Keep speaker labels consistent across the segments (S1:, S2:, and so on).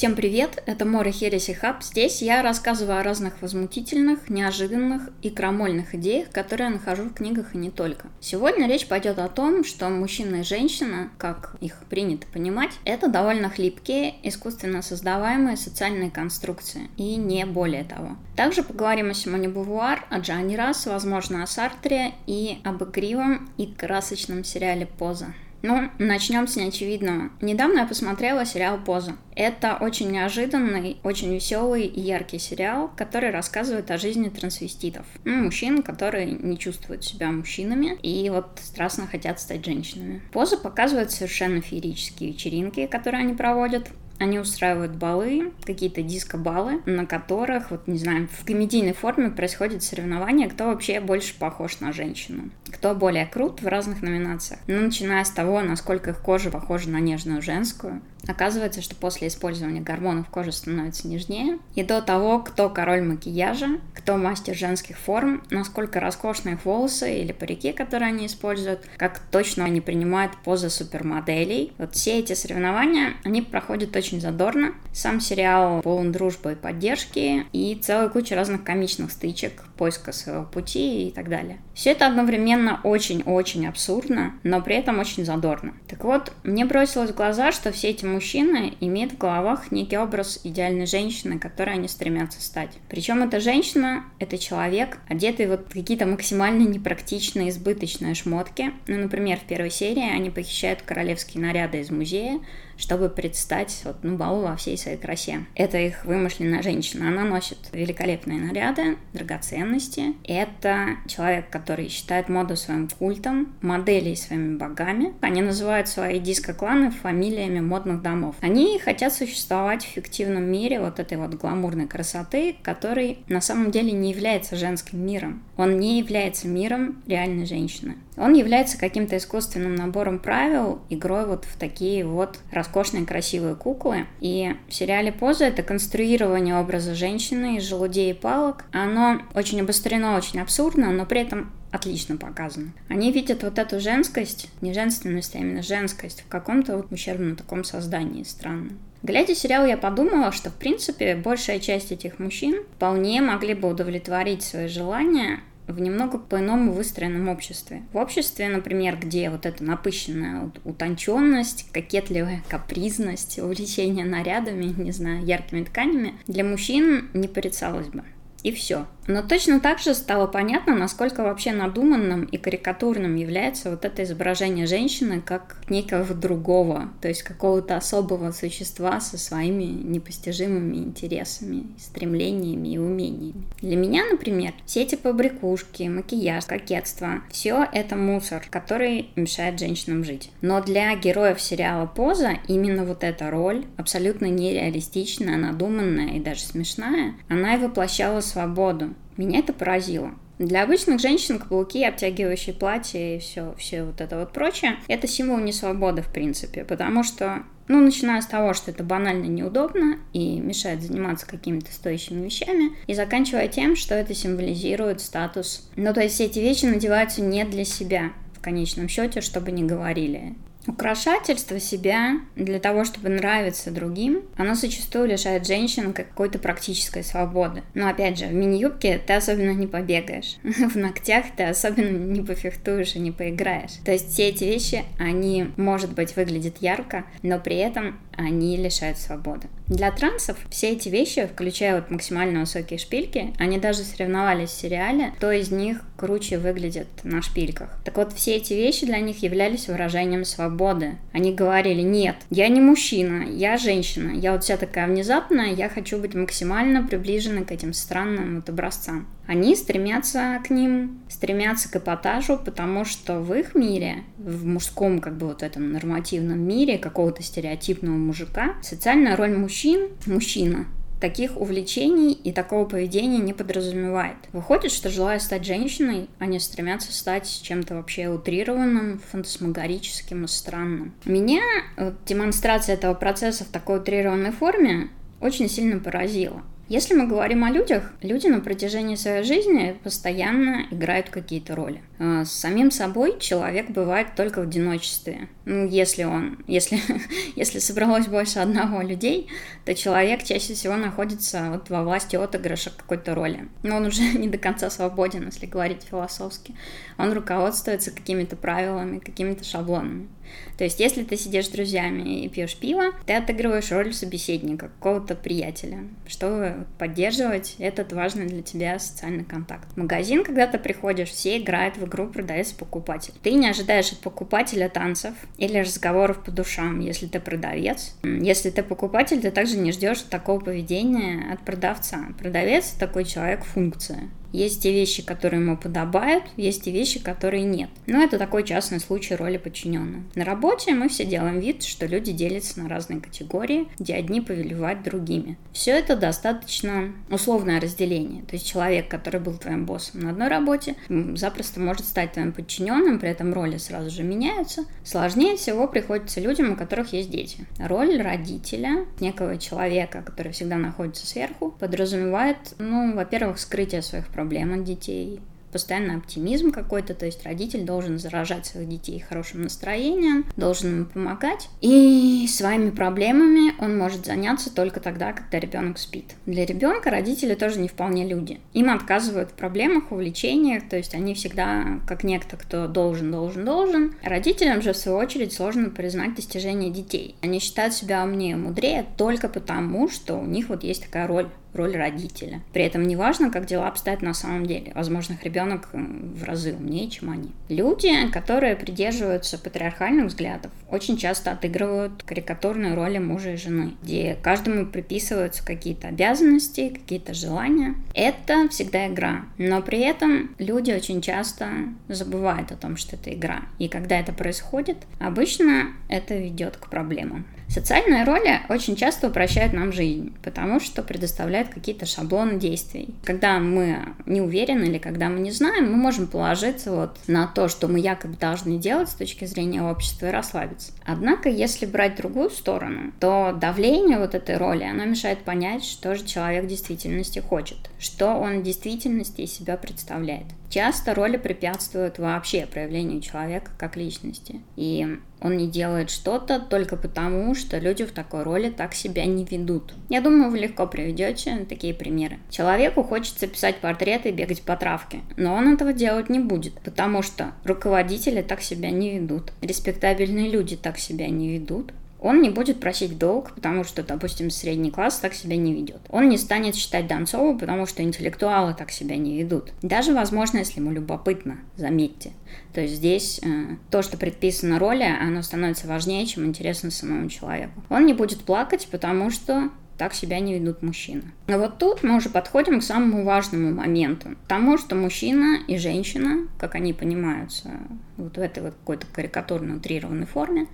S1: Всем привет, это Море Хереси Хаб. Здесь я рассказываю о разных возмутительных, неожиданных и крамольных идеях, которые я нахожу в книгах и не только. Сегодня речь пойдет о том, что мужчина и женщина, как их принято понимать, это довольно хлипкие, искусственно создаваемые социальные конструкции, и не более того. Также поговорим о Симоне Бувуар, о Джанни Расс, возможно, о Сартре и об игривом и красочном сериале «Поза». Ну, начнем с неочевидного. Недавно я посмотрела сериал «Поза». Это очень неожиданный, очень веселый и яркий сериал, который рассказывает о жизни трансвеститов. Ну, мужчин, которые не чувствуют себя мужчинами и вот страстно хотят стать женщинами. «Поза» показывает совершенно феерические вечеринки, которые они проводят, они устраивают балы, какие-то диско-балы, на которых, вот не знаю, в комедийной форме происходит соревнование, кто вообще больше похож на женщину, кто более крут в разных номинациях. Ну, начиная с того, насколько их кожа похожа на нежную женскую, Оказывается, что после использования гормонов кожа становится нежнее. И до того, кто король макияжа, кто мастер женских форм, насколько роскошные их волосы или парики, которые они используют, как точно они принимают позы супермоделей. Вот все эти соревнования, они проходят очень задорно. Сам сериал полон дружбы и поддержки и целая куча разных комичных стычек, поиска своего пути и так далее. Все это одновременно очень-очень абсурдно, но при этом очень задорно. Так вот, мне бросилось в глаза, что все эти мужчины имеют в головах некий образ идеальной женщины, которой они стремятся стать. Причем эта женщина — это человек, одетый вот в какие-то максимально непрактичные, избыточные шмотки. Ну, например, в первой серии они похищают королевские наряды из музея, чтобы предстать вот, ну, балу во всей своей красе. Это их вымышленная женщина. Она носит великолепные наряды, драгоценности. Это человек, который считает моду своим культом, моделей своими богами. Они называют свои диско-кланы фамилиями модных домов. Они хотят существовать в фиктивном мире вот этой вот гламурной красоты, который на самом деле не является женским миром. Он не является миром реальной женщины. Он является каким-то искусственным набором правил, игрой вот в такие вот роскошные красивые куклы. И в сериале «Поза» это конструирование образа женщины из желудей и палок. Оно очень обострено, очень абсурдно, но при этом отлично показано. Они видят вот эту женскость, не женственность, а именно женскость в каком-то вот ущербном таком создании странном. Глядя сериал, я подумала, что, в принципе, большая часть этих мужчин вполне могли бы удовлетворить свои желания в немного по-иному выстроенном обществе. В обществе, например, где вот эта напыщенная утонченность, кокетливая капризность, увлечение нарядами, не знаю, яркими тканями, для мужчин не порицалось бы. И все. Но точно так же стало понятно, насколько вообще надуманным и карикатурным является вот это изображение женщины как некого другого, то есть какого-то особого существа со своими непостижимыми интересами, стремлениями и умениями. Для меня, например, все эти побрякушки, макияж, кокетство, все это мусор, который мешает женщинам жить. Но для героев сериала «Поза» именно вот эта роль, абсолютно нереалистичная, надуманная и даже смешная, она и воплощала свободу. Меня это поразило. Для обычных женщин каблуки, обтягивающие платья и все, все вот это вот прочее, это символ несвободы, в принципе, потому что ну, начиная с того, что это банально неудобно и мешает заниматься какими-то стоящими вещами, и заканчивая тем, что это символизирует статус. Ну, то есть все эти вещи надеваются не для себя, в конечном счете, чтобы не говорили. Украшательство себя для того, чтобы нравиться другим, оно зачастую лишает женщин какой-то практической свободы. Но опять же, в мини-юбке ты особенно не побегаешь. В ногтях ты особенно не пофехтуешь и не поиграешь. То есть все эти вещи, они, может быть, выглядят ярко, но при этом они лишают свободы. Для трансов все эти вещи, включая вот максимально высокие шпильки, они даже соревновались в сериале, кто из них круче выглядит на шпильках. Так вот, все эти вещи для них являлись выражением свободы. Они говорили, нет, я не мужчина, я женщина, я вот вся такая внезапная, я хочу быть максимально приближена к этим странным вот образцам они стремятся к ним, стремятся к эпатажу, потому что в их мире, в мужском как бы вот этом нормативном мире какого-то стереотипного мужика, социальная роль мужчин, мужчина, таких увлечений и такого поведения не подразумевает. Выходит, что желая стать женщиной, они стремятся стать чем-то вообще утрированным, фантасмагорическим и странным. Меня вот, демонстрация этого процесса в такой утрированной форме очень сильно поразила. Если мы говорим о людях, люди на протяжении своей жизни постоянно играют какие-то роли. А, с самим собой человек бывает только в одиночестве. Если он, если, если собралось больше одного людей, то человек чаще всего находится вот во власти отыгрыша какой-то роли. Но он уже не до конца свободен, если говорить философски. Он руководствуется какими-то правилами, какими-то шаблонами. То есть, если ты сидишь с друзьями и пьешь пиво, ты отыгрываешь роль собеседника, какого-то приятеля. Чтобы поддерживать этот важный для тебя социальный контакт. В магазин, когда ты приходишь, все играют в игру продавец-покупатель. Ты не ожидаешь от покупателя танцев или разговоров по душам, если ты продавец. Если ты покупатель, ты также не ждешь такого поведения от продавца. Продавец такой человек-функция. Есть те вещи, которые ему подобают, есть те вещи, которые нет. Но это такой частный случай роли подчиненного. На работе мы все делаем вид, что люди делятся на разные категории, где одни повелевают другими. Все это достаточно условное разделение. То есть человек, который был твоим боссом на одной работе, запросто может стать твоим подчиненным, при этом роли сразу же меняются. Сложнее всего приходится людям, у которых есть дети. Роль родителя, некого человека, который всегда находится сверху, подразумевает, ну, во-первых, скрытие своих проблем от детей, постоянный оптимизм какой-то, то есть родитель должен заражать своих детей хорошим настроением, должен им помогать. И своими проблемами он может заняться только тогда, когда ребенок спит. Для ребенка родители тоже не вполне люди. Им отказывают в проблемах, увлечениях, то есть они всегда как некто, кто должен, должен, должен. Родителям же, в свою очередь, сложно признать достижения детей. Они считают себя умнее, мудрее только потому, что у них вот есть такая роль роль родителя. При этом не важно, как дела обстоят на самом деле. Возможно, ребенок в разы умнее, чем они. Люди, которые придерживаются патриархальных взглядов, очень часто отыгрывают карикатурные роли мужа и жены, где каждому приписываются какие-то обязанности, какие-то желания. Это всегда игра. Но при этом люди очень часто забывают о том, что это игра. И когда это происходит, обычно это ведет к проблемам. Социальные роли очень часто упрощают нам жизнь, потому что предоставляют какие-то шаблоны действий. Когда мы не уверены или когда мы не знаем, мы можем положиться вот на то, что мы якобы должны делать с точки зрения общества и расслабиться. Однако, если брать другую сторону, то давление вот этой роли, оно мешает понять, что же человек в действительности хочет, что он в действительности из себя представляет. Часто роли препятствуют вообще проявлению человека как личности. И он не делает что-то только потому, что люди в такой роли так себя не ведут. Я думаю, вы легко приведете такие примеры. Человеку хочется писать портреты и бегать по травке, но он этого делать не будет, потому что руководители так себя не ведут, респектабельные люди так себя не ведут, он не будет просить долг, потому что, допустим, средний класс так себя не ведет. Он не станет считать Донцову, потому что интеллектуалы так себя не ведут. Даже, возможно, если ему любопытно, заметьте. То есть здесь э, то, что предписано роли, оно становится важнее, чем интересно самому человеку. Он не будет плакать, потому что так себя не ведут мужчины. Но вот тут мы уже подходим к самому важному моменту. Тому, что мужчина и женщина, как они понимаются вот в этой вот какой-то карикатурно утрированной форме,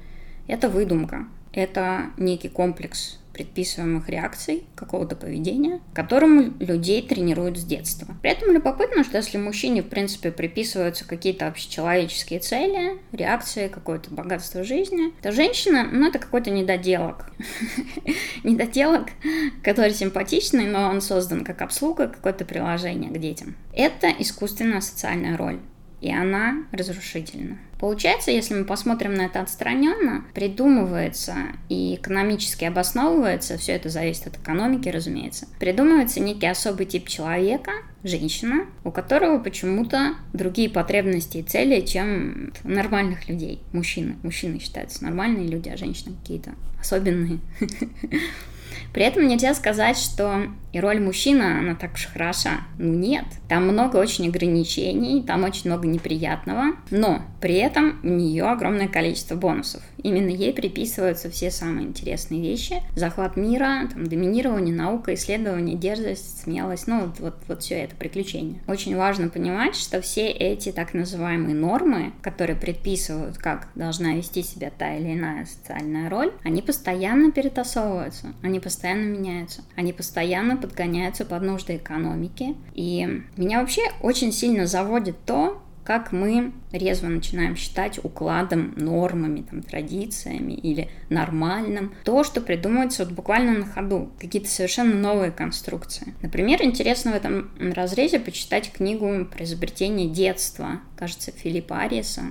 S1: это выдумка. Это некий комплекс предписываемых реакций какого-то поведения, которому людей тренируют с детства. При этом любопытно, что если мужчине, в принципе, приписываются какие-то общечеловеческие цели, реакции, какое-то богатство жизни, то женщина, ну, это какой-то недоделок. Недоделок, который симпатичный, но он создан как обслуга, какое-то приложение к детям. Это искусственная социальная роль и она разрушительна. Получается, если мы посмотрим на это отстраненно, придумывается и экономически обосновывается, все это зависит от экономики, разумеется, придумывается некий особый тип человека, женщина, у которого почему-то другие потребности и цели, чем у нормальных людей, мужчины. Мужчины считаются нормальные люди, а женщины какие-то особенные. При этом нельзя сказать, что и роль мужчины, она так уж хороша. Ну нет, там много очень ограничений, там очень много неприятного, но при этом у нее огромное количество бонусов. Именно ей приписываются все самые интересные вещи. Захват мира, там, доминирование, наука, исследование, дерзость, смелость, ну вот, вот, вот все это приключение. Очень важно понимать, что все эти так называемые нормы, которые предписывают, как должна вести себя та или иная социальная роль, они постоянно перетасовываются, они постоянно меняются, они постоянно подгоняются под нужды экономики. И меня вообще очень сильно заводит то, как мы резво начинаем считать укладом, нормами, там, традициями или нормальным то, что придумывается вот буквально на ходу, какие-то совершенно новые конструкции. Например, интересно в этом разрезе почитать книгу про изобретение детства, кажется, Филиппа Ариеса,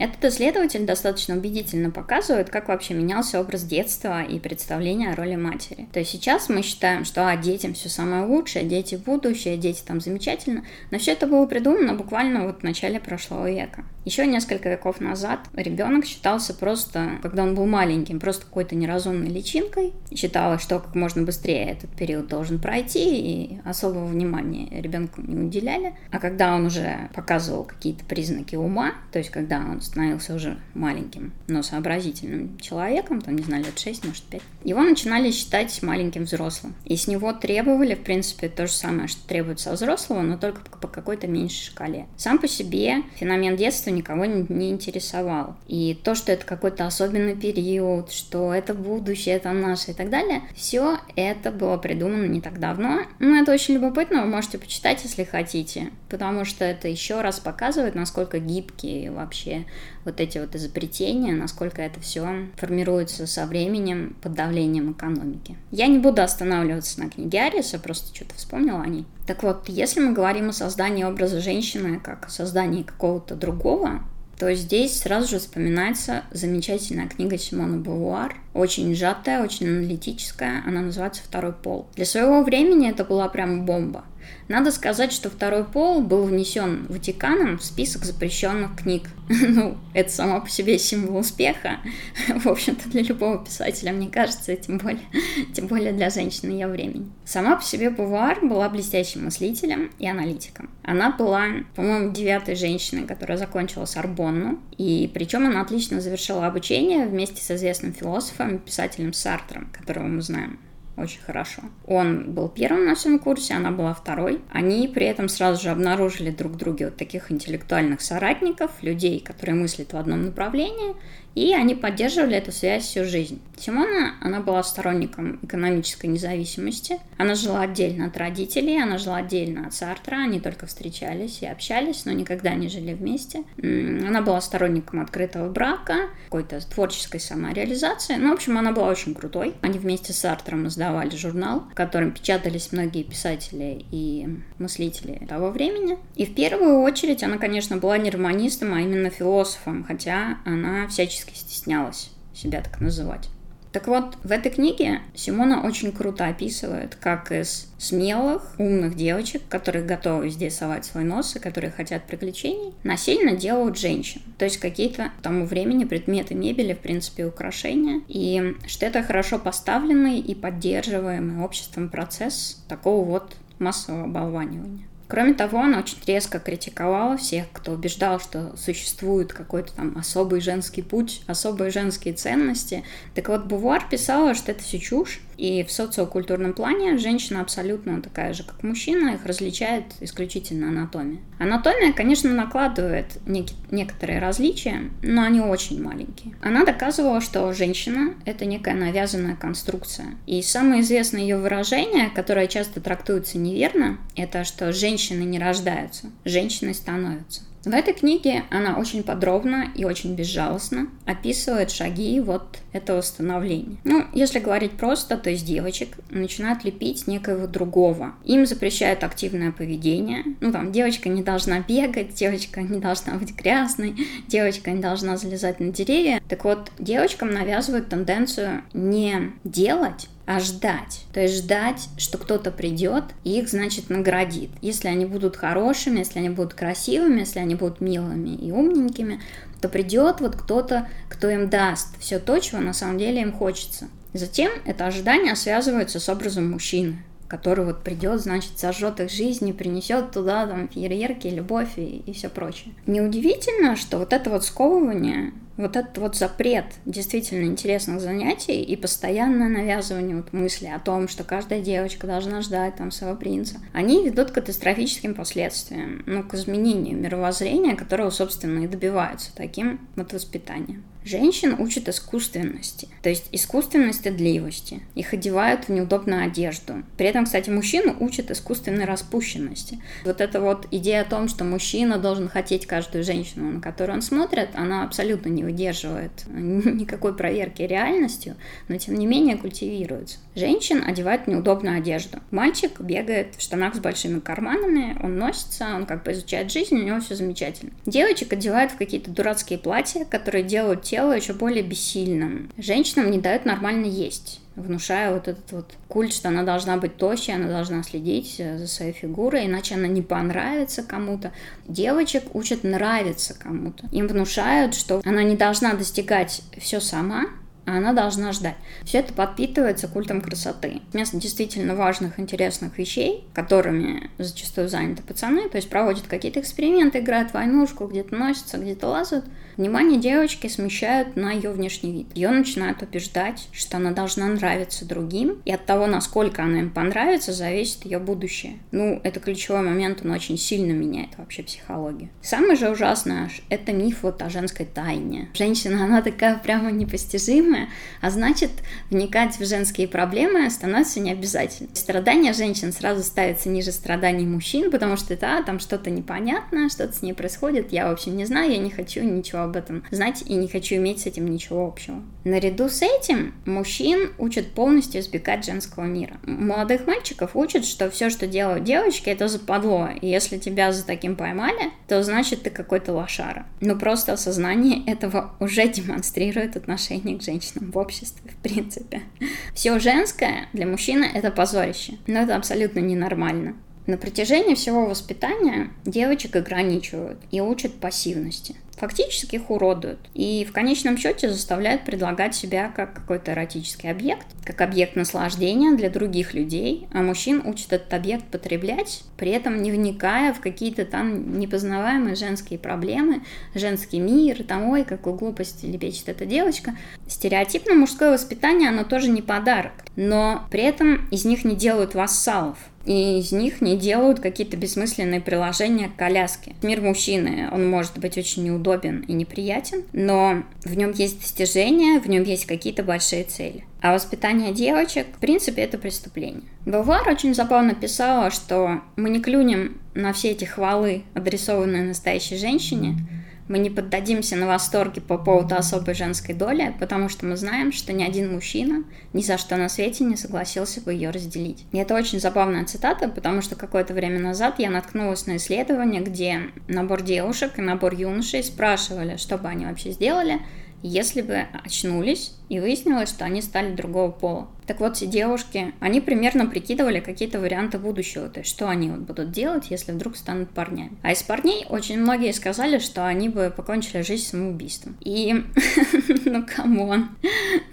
S1: Этот исследователь достаточно убедительно показывает, как вообще менялся образ детства и представление о роли матери. То есть сейчас мы считаем, что а, детям все самое лучшее, дети будущее, дети там замечательно, но все это было придумано буквально вот в начале прошлого века. Еще несколько веков назад ребенок считался просто, когда он был маленьким, просто какой-то неразумной личинкой. Считалось, что как можно быстрее этот период должен пройти, и особого внимания ребенку не уделяли. А когда он уже показывал какие-то признаки ума, то есть когда он становился уже маленьким, но сообразительным человеком, там, не знаю, лет 6, может, 5, его начинали считать маленьким взрослым. И с него требовали, в принципе, то же самое, что требуется от взрослого, но только по какой-то меньшей шкале. Сам по себе феномен детства никого не интересовал. И то, что это какой-то особенный период, что это будущее, это наше и так далее, все это было придумано не так давно. Но это очень любопытно, вы можете почитать, если хотите, потому что это еще раз показывает, насколько гибкие вообще вот эти вот изобретения, насколько это все формируется со временем под давлением экономики. Я не буду останавливаться на книге Ариса, просто что-то вспомнила о ней. Так вот, если мы говорим о создании образа женщины как о создании какого-то другого, то здесь сразу же вспоминается замечательная книга Симона Бавуар, очень сжатая, очень аналитическая, она называется «Второй пол». Для своего времени это была прям бомба. Надо сказать, что второй пол был внесен Ватиканом в список запрещенных книг. ну, это само по себе символ успеха, в общем-то, для любого писателя, мне кажется, тем более, тем более для женщины ее времени. Сама по себе Бувар была блестящим мыслителем и аналитиком. Она была, по-моему, девятой женщиной, которая закончила Сорбонну, и причем она отлично завершила обучение вместе с известным философом и писателем Сартром, которого мы знаем очень хорошо. Он был первым на всем курсе, она была второй. Они при этом сразу же обнаружили друг друге вот таких интеллектуальных соратников, людей, которые мыслят в одном направлении, и они поддерживали эту связь всю жизнь. Симона, она была сторонником экономической независимости. Она жила отдельно от родителей, она жила отдельно от Сартра. Они только встречались и общались, но никогда не жили вместе. Она была сторонником открытого брака, какой-то творческой самореализации. Ну, в общем, она была очень крутой. Они вместе с Сартром издавали журнал, в котором печатались многие писатели и мыслители того времени. И в первую очередь она, конечно, была не романистом, а именно философом, хотя она всячески всячески стеснялась себя так называть. Так вот, в этой книге Симона очень круто описывает, как из смелых, умных девочек, которые готовы везде совать свой нос и которые хотят приключений, насильно делают женщин. То есть какие-то к тому времени предметы мебели, в принципе, украшения. И что это хорошо поставленный и поддерживаемый обществом процесс такого вот массового оболванивания. Кроме того, она очень резко критиковала всех, кто убеждал, что существует какой-то там особый женский путь, особые женские ценности. Так вот, Бувар писала, что это все чушь, и в социокультурном плане женщина абсолютно такая же, как мужчина, их различает исключительно анатомия. Анатомия, конечно, накладывает нек- некоторые различия, но они очень маленькие. Она доказывала, что женщина — это некая навязанная конструкция. И самое известное ее выражение, которое часто трактуется неверно, это что женщины не рождаются, женщины становятся. В этой книге она очень подробно и очень безжалостно описывает шаги вот этого становления. Ну, если говорить просто, то из девочек начинают лепить некоего другого. Им запрещают активное поведение. Ну, там, девочка не должна бегать, девочка не должна быть грязной, девочка не должна залезать на деревья. Так вот, девочкам навязывают тенденцию не делать, а ждать. То есть ждать, что кто-то придет и их, значит, наградит. Если они будут хорошими, если они будут красивыми, если они будут милыми и умненькими, то придет вот кто-то, кто им даст все то, чего на самом деле им хочется. Затем это ожидание связывается с образом мужчины который вот придет, значит, сожжет их жизнь и принесет туда там фейерверки, любовь и, и все прочее. Неудивительно, что вот это вот сковывание вот этот вот запрет действительно интересных занятий и постоянное навязывание вот мысли о том, что каждая девочка должна ждать там своего принца, они ведут к катастрофическим последствиям, ну, к изменению мировоззрения, которого, собственно, и добиваются таким вот воспитанием. Женщин учат искусственности, то есть искусственной стыдливости. Их одевают в неудобную одежду. При этом, кстати, мужчину учат искусственной распущенности. Вот эта вот идея о том, что мужчина должен хотеть каждую женщину, на которую он смотрит, она абсолютно не выдерживает никакой проверки реальностью, но тем не менее культивируется. Женщин одевают неудобную одежду. Мальчик бегает в штанах с большими карманами, он носится, он как бы изучает жизнь, у него все замечательно. Девочек одевают в какие-то дурацкие платья, которые делают тело еще более бессильным. Женщинам не дают нормально есть внушая вот этот вот культ, что она должна быть тощей, она должна следить э, за своей фигурой, иначе она не понравится кому-то. Девочек учат нравиться кому-то. Им внушают, что она не должна достигать все сама, а она должна ждать. Все это подпитывается культом красоты. Вместо действительно важных, интересных вещей, которыми зачастую заняты пацаны, то есть проводят какие-то эксперименты, играют в войнушку, где-то носятся, где-то лазают, внимание девочки смещают на ее внешний вид. Ее начинают убеждать, что она должна нравиться другим, и от того, насколько она им понравится, зависит ее будущее. Ну, это ключевой момент, он очень сильно меняет вообще психологию. Самое же ужасное, это миф вот о женской тайне. Женщина, она такая прямо непостижимая, проблемы, а значит, вникать в женские проблемы становится необязательно. Страдания женщин сразу ставятся ниже страданий мужчин, потому что да, там что-то непонятно, что-то с ней происходит, я, в общем, не знаю, я не хочу ничего об этом знать и не хочу иметь с этим ничего общего. Наряду с этим мужчин учат полностью избегать женского мира. Молодых мальчиков учат, что все, что делают девочки, это западло, и если тебя за таким поймали, то значит ты какой-то лошара. Но просто осознание этого уже демонстрирует отношение к женщине женщинам в обществе, в принципе. Все женское для мужчины — это позорище, но это абсолютно ненормально. На протяжении всего воспитания девочек ограничивают и учат пассивности – фактически их уродуют. И в конечном счете заставляют предлагать себя как какой-то эротический объект, как объект наслаждения для других людей, а мужчин учат этот объект потреблять, при этом не вникая в какие-то там непознаваемые женские проблемы, женский мир, там, ой, какую глупость лепечет эта девочка. Стереотипное мужское воспитание, оно тоже не подарок, но при этом из них не делают вассалов и из них не делают какие-то бессмысленные приложения к коляске. Мир мужчины, он может быть очень неудобен и неприятен, но в нем есть достижения, в нем есть какие-то большие цели. А воспитание девочек, в принципе, это преступление. Бавар очень забавно писала, что мы не клюнем на все эти хвалы, адресованные настоящей женщине, мы не поддадимся на восторги по поводу особой женской доли, потому что мы знаем, что ни один мужчина ни за что на свете не согласился бы ее разделить. И это очень забавная цитата, потому что какое-то время назад я наткнулась на исследование, где набор девушек и набор юношей спрашивали, что бы они вообще сделали, если бы очнулись и выяснилось, что они стали другого пола. Так вот, эти девушки, они примерно прикидывали какие-то варианты будущего, то есть что они вот будут делать, если вдруг станут парнями. А из парней очень многие сказали, что они бы покончили жизнь самоубийством. И, ну, come on,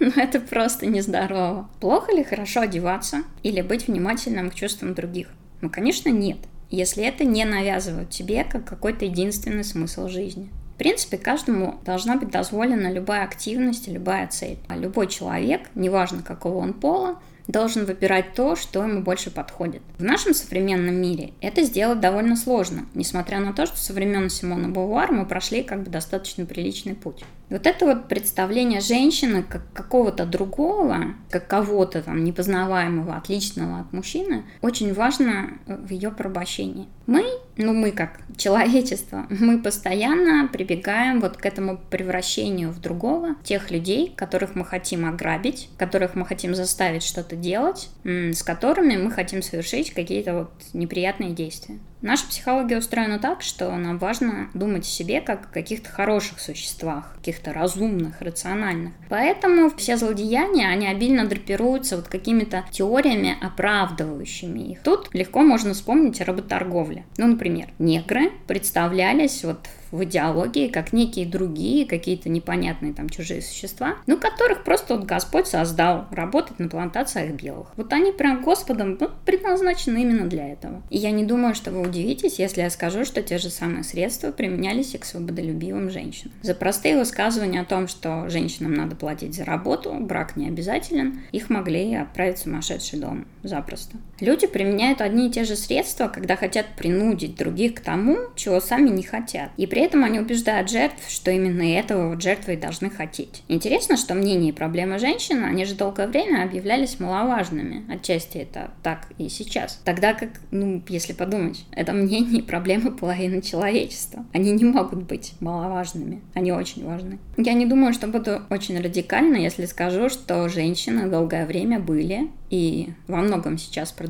S1: ну это просто нездорово. Плохо ли хорошо одеваться или быть внимательным к чувствам других? Ну, конечно, нет если это не навязывают тебе как какой-то единственный смысл жизни. В принципе, каждому должна быть дозволена любая активность, любая цель. А любой человек, неважно какого он пола, должен выбирать то, что ему больше подходит. В нашем современном мире это сделать довольно сложно, несмотря на то, что со времен Симоны Бовуар мы прошли как бы достаточно приличный путь. Вот это вот представление женщины как какого-то другого, как кого-то там непознаваемого, отличного от мужчины, очень важно в ее порабощении. Мы, ну мы как человечество, мы постоянно прибегаем вот к этому превращению в другого, тех людей, которых мы хотим ограбить, которых мы хотим заставить что-то делать, с которыми мы хотим совершить какие-то вот неприятные действия. Наша психология устроена так, что нам важно думать о себе как о каких-то хороших существах, каких-то разумных, рациональных. Поэтому все злодеяния, они обильно драпируются вот какими-то теориями, оправдывающими их. Тут легко можно вспомнить о работорговле. Ну, например, негры представлялись вот в идеологии, как некие другие, какие-то непонятные там чужие существа, ну, которых просто вот Господь создал работать на плантациях белых. Вот они прям Господом ну, предназначены именно для этого. И я не думаю, что вы удивитесь, если я скажу, что те же самые средства применялись и к свободолюбивым женщинам. За простые высказывания о том, что женщинам надо платить за работу, брак не обязателен, их могли отправить в сумасшедший дом запросто. Люди применяют одни и те же средства, когда хотят принудить других к тому, чего сами не хотят. И при этом они убеждают жертв, что именно этого вот жертвы и должны хотеть. Интересно, что мнения и проблемы женщин, они же долгое время объявлялись маловажными. Отчасти это так и сейчас. Тогда как, ну, если подумать, это мнение и проблемы половины человечества. Они не могут быть маловажными. Они очень важны. Я не думаю, что буду очень радикально, если скажу, что женщины долгое время были и во многом сейчас продолжают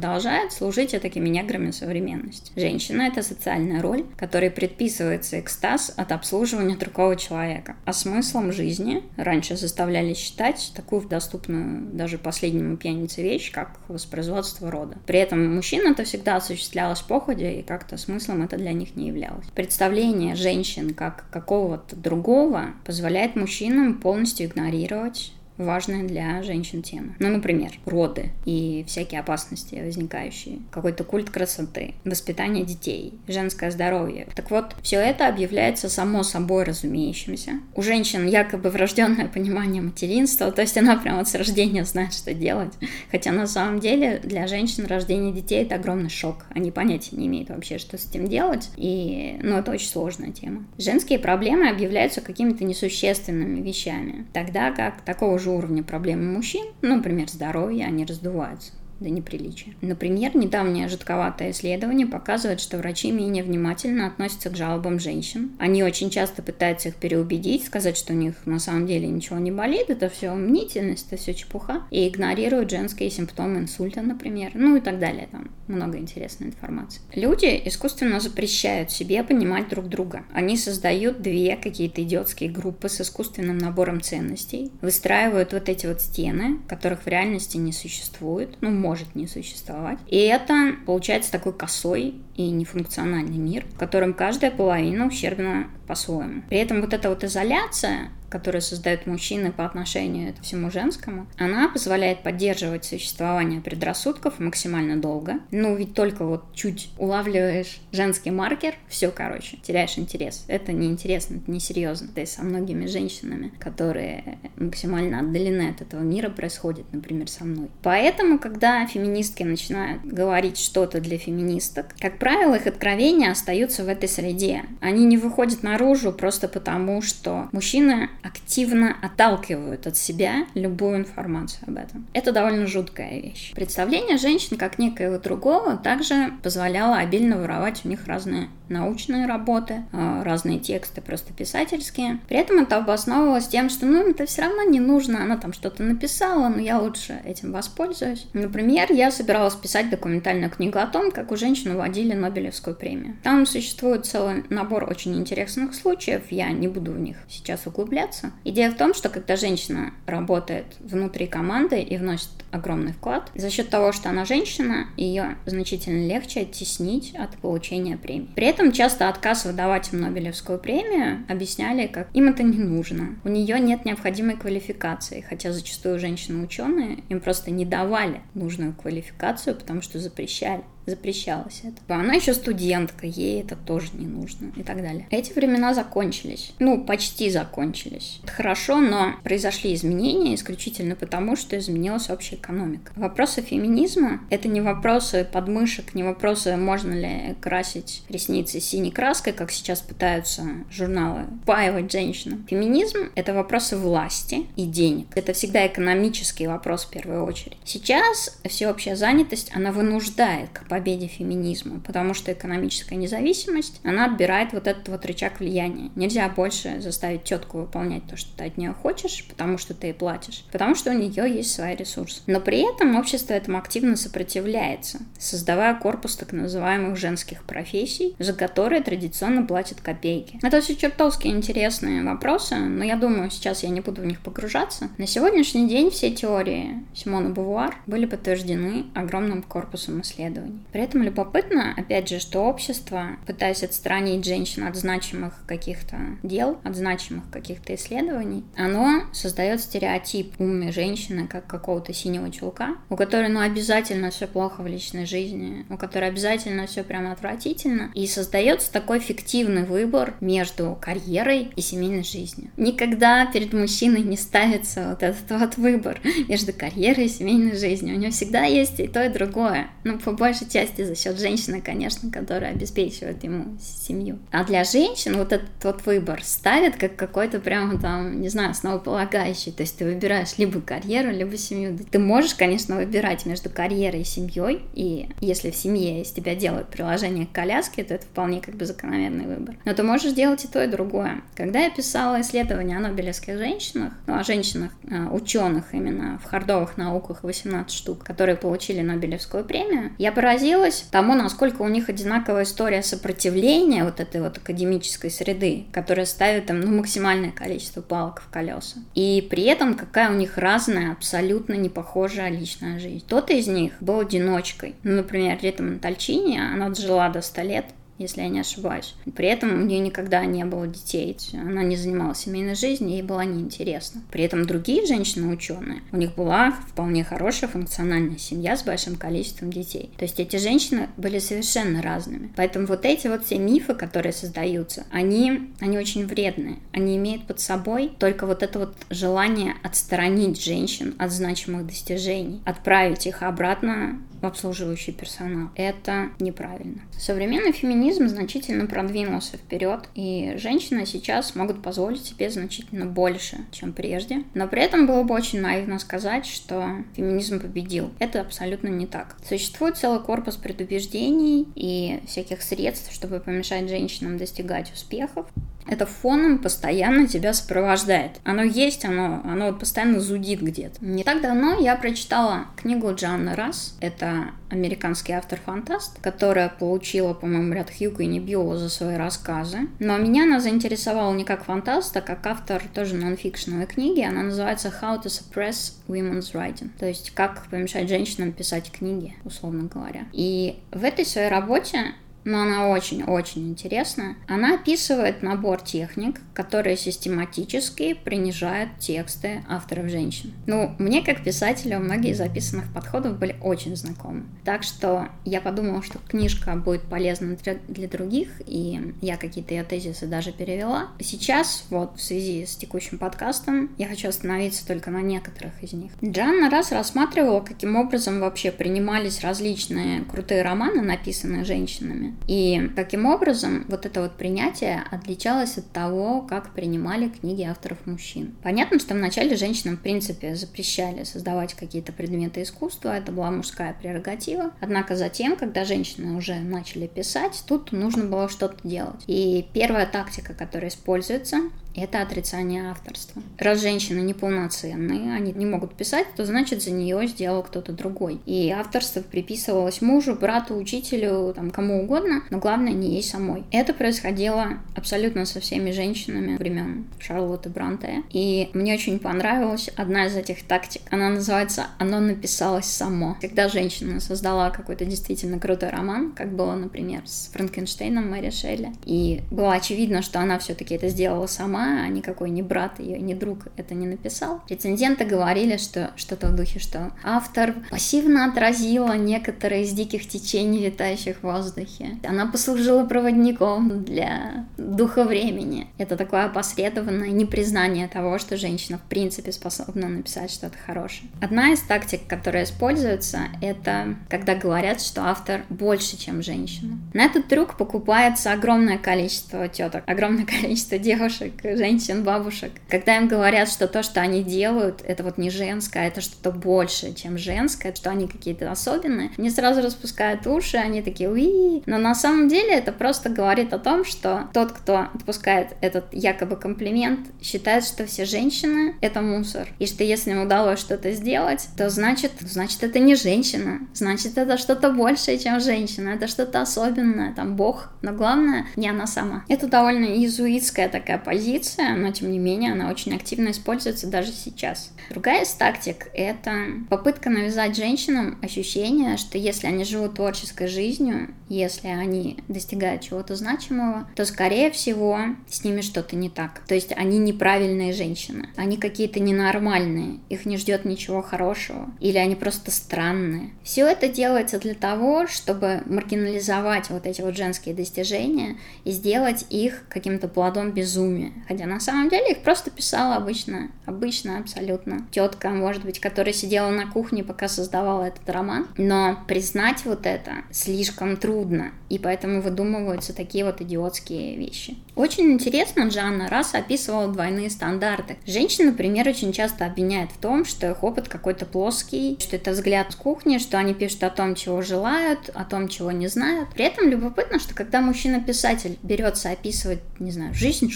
S1: служить такими неграми современности. Женщина — это социальная роль, которой предписывается экстаз от обслуживания другого человека. А смыслом жизни раньше заставляли считать такую доступную даже последнему пьянице вещь, как воспроизводство рода. При этом мужчин это всегда осуществлялось походе, и как-то смыслом это для них не являлось. Представление женщин как какого-то другого позволяет мужчинам полностью игнорировать важная для женщин тема. Ну, например, роды и всякие опасности возникающие, какой-то культ красоты, воспитание детей, женское здоровье. Так вот, все это объявляется само собой разумеющимся. У женщин якобы врожденное понимание материнства, то есть она прямо с рождения знает, что делать. Хотя на самом деле для женщин рождение детей это огромный шок. Они понятия не имеют вообще, что с этим делать. И, ну, это очень сложная тема. Женские проблемы объявляются какими-то несущественными вещами. Тогда как такого же же уровня проблемы мужчин, ну, например, здоровье, они раздуваются до неприличия. Например, недавнее жутковатое исследование показывает, что врачи менее внимательно относятся к жалобам женщин. Они очень часто пытаются их переубедить, сказать, что у них на самом деле ничего не болит, это все мнительность, это все чепуха, и игнорируют женские симптомы инсульта, например, ну и так далее. Там много интересной информации. Люди искусственно запрещают себе понимать друг друга. Они создают две какие-то идиотские группы с искусственным набором ценностей, выстраивают вот эти вот стены, которых в реальности не существует, ну, может не существовать. И это получается такой косой и нефункциональный мир, в котором каждая половина ущербна по-своему. При этом вот эта вот изоляция, которую создают мужчины по отношению к всему женскому, она позволяет поддерживать существование предрассудков максимально долго. Ну, ведь только вот чуть улавливаешь женский маркер, все, короче, теряешь интерес. Это неинтересно, это несерьезно. Да и со многими женщинами, которые максимально отдалены от этого мира, происходит, например, со мной. Поэтому, когда феминистки начинают говорить что-то для феминисток, как правило, их откровения остаются в этой среде. Они не выходят наружу просто потому, что мужчины активно отталкивают от себя любую информацию об этом. Это довольно жуткая вещь. Представление женщин как некоего другого также позволяло обильно воровать у них разные научные работы, а, разные тексты просто писательские. При этом это обосновывалось тем, что ну это все равно не нужно, она там что-то написала, но я лучше этим воспользуюсь. Например, я собиралась писать документальную книгу о том, как у женщин уводили Нобелевскую премию. Там существует целый набор очень интересных случаев, я не буду в них сейчас углубляться. Идея в том, что когда женщина работает внутри команды и вносит огромный вклад, за счет того, что она женщина, ее значительно легче оттеснить от получения премии. При этом часто отказ выдавать им Нобелевскую премию объясняли, как им это не нужно. У нее нет необходимой квалификации, хотя зачастую женщины-ученые им просто не давали нужную квалификацию, потому что запрещали запрещалось это. Она еще студентка, ей это тоже не нужно и так далее. Эти времена закончились. Ну, почти закончились. Это хорошо, но произошли изменения исключительно потому, что изменилась общая экономика. Вопросы феминизма — это не вопросы подмышек, не вопросы, можно ли красить ресницы синей краской, как сейчас пытаются журналы паивать женщинам. Феминизм — это вопросы власти и денег. Это всегда экономический вопрос в первую очередь. Сейчас всеобщая занятость, она вынуждает к победе феминизма, потому что экономическая независимость, она отбирает вот этот вот рычаг влияния. Нельзя больше заставить тетку выполнять то, что ты от нее хочешь, потому что ты ей платишь, потому что у нее есть свои ресурсы. Но при этом общество этому активно сопротивляется, создавая корпус так называемых женских профессий, за которые традиционно платят копейки. Это все чертовски интересные вопросы, но я думаю, сейчас я не буду в них погружаться. На сегодняшний день все теории Симона Бувуар были подтверждены огромным корпусом исследований. При этом любопытно, опять же, что общество, пытаясь отстранить женщин от значимых каких-то дел, от значимых каких-то исследований, оно создает стереотип умной женщины как какого-то синего чулка, у которой, ну, обязательно все плохо в личной жизни, у которой обязательно все прямо отвратительно, и создается такой фиктивный выбор между карьерой и семейной жизнью. Никогда перед мужчиной не ставится вот этот вот выбор между карьерой и семейной жизнью. У него всегда есть и то, и другое. Ну, по большей отчасти за счет женщины, конечно, которая обеспечивает ему семью. А для женщин вот этот вот выбор ставит как какой-то прямо там, не знаю, основополагающий. То есть ты выбираешь либо карьеру, либо семью. Ты можешь, конечно, выбирать между карьерой и семьей, и если в семье из тебя делают приложение к коляске, то это вполне как бы закономерный выбор. Но ты можешь делать и то, и другое. Когда я писала исследование о нобелевских женщинах, ну, о женщинах, э, ученых именно в хардовых науках 18 штук, которые получили Нобелевскую премию, я поразилась тому, насколько у них одинаковая история сопротивления вот этой вот академической среды, которая ставит им ну, максимальное количество палок в колеса. И при этом какая у них разная, абсолютно не похожая личная жизнь. Кто-то из них был одиночкой. Ну, например, Рита Монтальчини, она дожила до 100 лет, если я не ошибаюсь. При этом у нее никогда не было детей, она не занималась семейной жизнью, ей было неинтересно. При этом другие женщины-ученые, у них была вполне хорошая функциональная семья с большим количеством детей. То есть эти женщины были совершенно разными. Поэтому вот эти вот все мифы, которые создаются, они, они очень вредные. Они имеют под собой только вот это вот желание отстранить женщин от значимых достижений, отправить их обратно обслуживающий персонал. Это неправильно. Современный феминизм значительно продвинулся вперед, и женщины сейчас могут позволить себе значительно больше, чем прежде. Но при этом было бы очень наивно сказать, что феминизм победил. Это абсолютно не так. Существует целый корпус предубеждений и всяких средств, чтобы помешать женщинам достигать успехов это фоном постоянно тебя сопровождает. Оно есть, оно, оно постоянно зудит где-то. Не так давно я прочитала книгу Джанны Расс. Это американский автор-фантаст, которая получила, по-моему, ряд Хьюга и Небиола за свои рассказы. Но меня она заинтересовала не как фантаст, а как автор тоже нонфикшновой книги. Она называется How to Suppress Women's Writing. То есть, как помешать женщинам писать книги, условно говоря. И в этой своей работе но она очень-очень интересная. Она описывает набор техник, которые систематически принижают тексты авторов женщин. Ну, мне как писателю многие из записанных подходов были очень знакомы. Так что я подумала, что книжка будет полезна для других, и я какие-то ее тезисы даже перевела. Сейчас, вот в связи с текущим подкастом, я хочу остановиться только на некоторых из них. Джанна раз рассматривала, каким образом вообще принимались различные крутые романы, написанные женщинами. И каким образом вот это вот принятие отличалось от того, как принимали книги авторов мужчин. Понятно, что вначале женщинам, в принципе, запрещали создавать какие-то предметы искусства, это была мужская прерогатива. Однако затем, когда женщины уже начали писать, тут нужно было что-то делать. И первая тактика, которая используется, это отрицание авторства. Раз женщины неполноценные, они не могут писать, то значит за нее сделал кто-то другой. И авторство приписывалось мужу, брату, учителю, там, кому угодно, но главное не ей самой. Это происходило абсолютно со всеми женщинами времен Шарлотты Бранте. И мне очень понравилась одна из этих тактик. Она называется «Оно написалось само». Когда женщина создала какой-то действительно крутой роман, как было, например, с Франкенштейном Мэри Шелли, и было очевидно, что она все-таки это сделала сама, а никакой не брат ее, не друг это не написал. Рецензенты говорили, что что-то в духе, что автор пассивно отразила некоторые из диких течений, витающих в воздухе. Она послужила проводником для духа времени. Это такое опосредованное непризнание того, что женщина в принципе способна написать что-то хорошее. Одна из тактик, которая используется, это когда говорят, что автор больше, чем женщина. На этот трюк покупается огромное количество теток, огромное количество девушек, женщин, бабушек, когда им говорят, что то, что они делают, это вот не женское, а это что-то больше, чем женское, что они какие-то особенные, они сразу распускают уши, они такие уи. Но на самом деле это просто говорит о том, что тот, кто отпускает этот якобы комплимент, считает, что все женщины — это мусор. И что если им удалось что-то сделать, то значит, значит это не женщина, значит это что-то большее, чем женщина, это что-то особенное, там бог. Но главное, не она сама. Это довольно иезуитская такая позиция, позиция, но тем не менее она очень активно используется даже сейчас. Другая из тактик — это попытка навязать женщинам ощущение, что если они живут творческой жизнью, если они достигают чего-то значимого, то, скорее всего, с ними что-то не так. То есть они неправильные женщины, они какие-то ненормальные, их не ждет ничего хорошего, или они просто странные. Все это делается для того, чтобы маргинализовать вот эти вот женские достижения и сделать их каким-то плодом безумия, Хотя на самом деле их просто писала обычно, обычно абсолютно тетка, может быть, которая сидела на кухне, пока создавала этот роман. Но признать вот это слишком трудно, и поэтому выдумываются такие вот идиотские вещи. Очень интересно, Джанна раз описывала двойные стандарты. Женщины, например, очень часто обвиняют в том, что их опыт какой-то плоский, что это взгляд с кухни, что они пишут о том, чего желают, о том, чего не знают. При этом любопытно, что когда мужчина-писатель берется описывать, не знаю, жизнь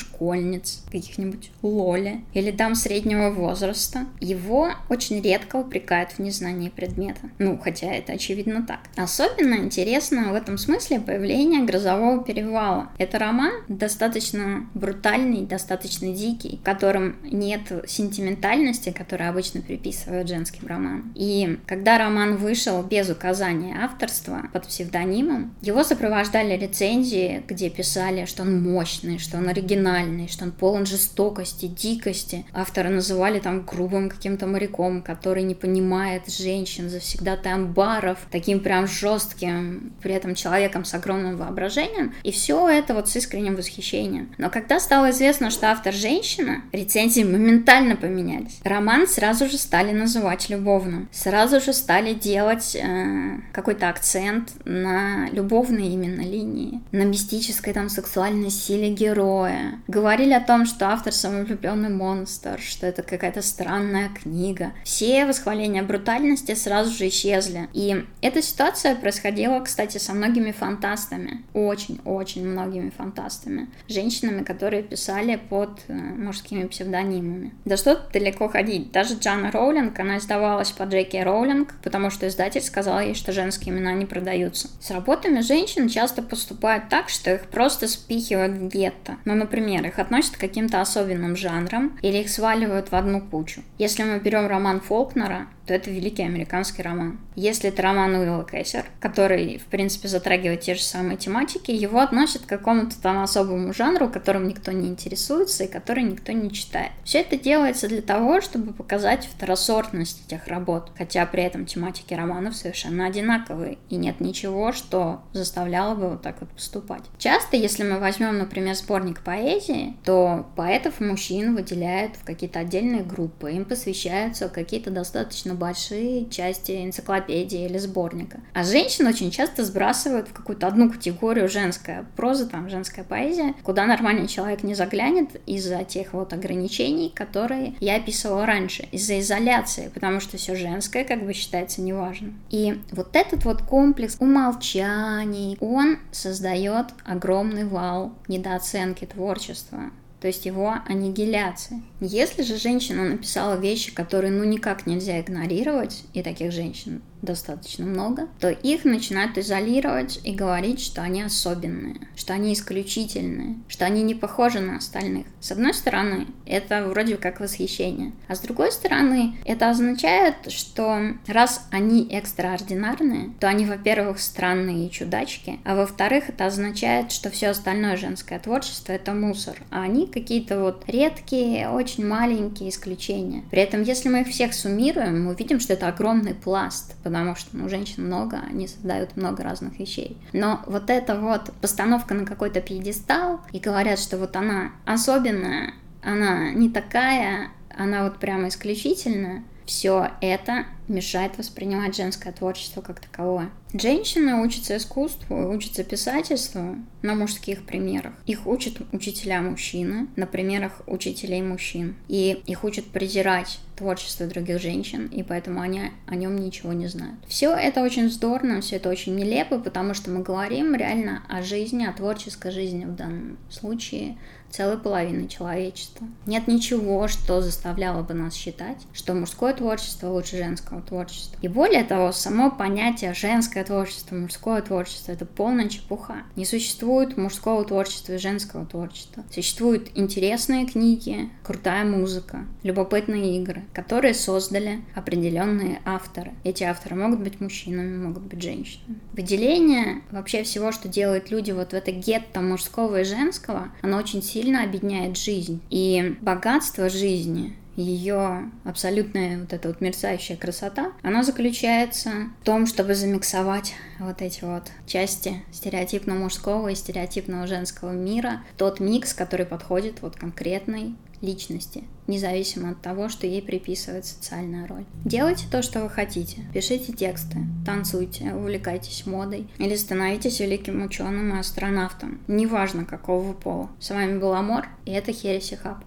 S1: школьниц, каких-нибудь лоли или дам среднего возраста, его очень редко упрекают в незнании предмета. Ну, хотя это очевидно так. Особенно интересно в этом смысле появление «Грозового перевала». Это роман достаточно брутальный, достаточно дикий, в котором нет сентиментальности, которая обычно приписывают женским романам. И когда роман вышел без указания авторства под псевдонимом, его сопровождали рецензии, где писали, что он мощный, что он оригинальный, что он полон жестокости, дикости. Авторы называли там грубым каким-то моряком, который не понимает женщин, завсегда амбаров, таким прям жестким, при этом человеком с огромным воображением. И все это вот с искренним восхищением. Но когда стало известно, что автор женщина, рецензии моментально поменялись. Роман сразу же стали называть любовным. Сразу же стали делать э, какой-то акцент на любовной именно линии, на мистической там сексуальной силе героя. Говорили о том, что автор самовлюбленный монстр, что это какая-то странная книга. Все восхваления брутальности сразу же исчезли. И эта ситуация происходила, кстати, со многими фантастами. Очень-очень многими фантастами. Женщинами, которые писали под э, мужскими псевдонимами. Да что тут далеко ходить. Даже Джана Роулинг, она издавалась по Джеки Роулинг, потому что издатель сказал ей, что женские имена не продаются. С работами женщин часто поступают так, что их просто спихивают в гетто. Ну, например, их относят к каким-то особенным жанрам или их сваливают в одну кучу. Если мы берем роман Фолкнера, то это великий американский роман. Если это роман Уилла Кэссер, который, в принципе, затрагивает те же самые тематики, его относят к какому-то там особому жанру, которым никто не интересуется и который никто не читает. Все это делается для того, чтобы показать второсортность этих работ, хотя при этом тематики романов совершенно одинаковые, и нет ничего, что заставляло бы вот так вот поступать. Часто, если мы возьмем, например, сборник поэзии, то поэтов мужчин выделяют в какие-то отдельные группы, им посвящаются какие-то достаточно большие части энциклопедии или сборника. А женщин очень часто сбрасывают в какую-то одну категорию женская проза, там, женская поэзия, куда нормальный человек не заглянет из-за тех вот ограничений, которые я описывала раньше, из-за изоляции, потому что все женское как бы считается неважным. И вот этот вот комплекс умолчаний, он создает огромный вал недооценки творчества то есть его аннигиляции. Если же женщина написала вещи, которые ну никак нельзя игнорировать, и таких женщин достаточно много, то их начинают изолировать и говорить, что они особенные, что они исключительные, что они не похожи на остальных. С одной стороны, это вроде как восхищение, а с другой стороны, это означает, что раз они экстраординарные, то они, во-первых, странные и чудачки, а во-вторых, это означает, что все остальное женское творчество это мусор, а они какие-то вот редкие, очень маленькие исключения. При этом, если мы их всех суммируем, мы увидим, что это огромный пласт, потому что ну, женщин много, они создают много разных вещей. Но вот эта вот постановка на какой-то пьедестал, и говорят, что вот она особенная, она не такая, она вот прямо исключительная, все это мешает воспринимать женское творчество как таковое. Женщины учатся искусству, учатся писательству на мужских примерах. Их учат учителя мужчины на примерах учителей мужчин. И их учат презирать творчество других женщин, и поэтому они о нем ничего не знают. Все это очень здорово, все это очень нелепо, потому что мы говорим реально о жизни, о творческой жизни в данном случае целой половины человечества. Нет ничего, что заставляло бы нас считать, что мужское творчество лучше женского творчества. И более того, само понятие женское творчество, мужское творчество — это полная чепуха. Не существует мужского творчества и женского творчества. Существуют интересные книги, крутая музыка, любопытные игры, которые создали определенные авторы. Эти авторы могут быть мужчинами, могут быть женщинами. Выделение вообще всего, что делают люди вот в это гетто мужского и женского, оно очень сильно объединяет жизнь. И богатство жизни ее абсолютная вот эта вот мерцающая красота, она заключается в том, чтобы замиксовать вот эти вот части стереотипно мужского и стереотипного женского мира, тот микс, который подходит вот конкретной личности, независимо от того, что ей приписывает социальная роль. Делайте то, что вы хотите. Пишите тексты, танцуйте, увлекайтесь модой или становитесь великим ученым и астронавтом. Неважно, какого вы пола. С вами был Амор, и это Хереси Хаб.